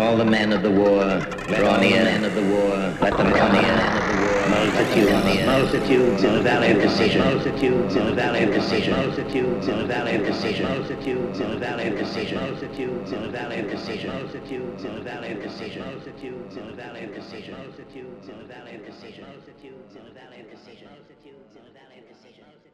all the men of the war draw near. Men of the war, let them come near. Multitudes, multitudes in the valley of decision. Multitudes in the valley of decision. Multitudes in the valley of decision. Multitudes in the valley of decision. Multitudes in the valley of decision. Multitudes in the valley of decision. Multitudes in the valley of decision. Multitudes in the valley of decision. Multitudes in the valley of decision. Multitudes in the valley of decision.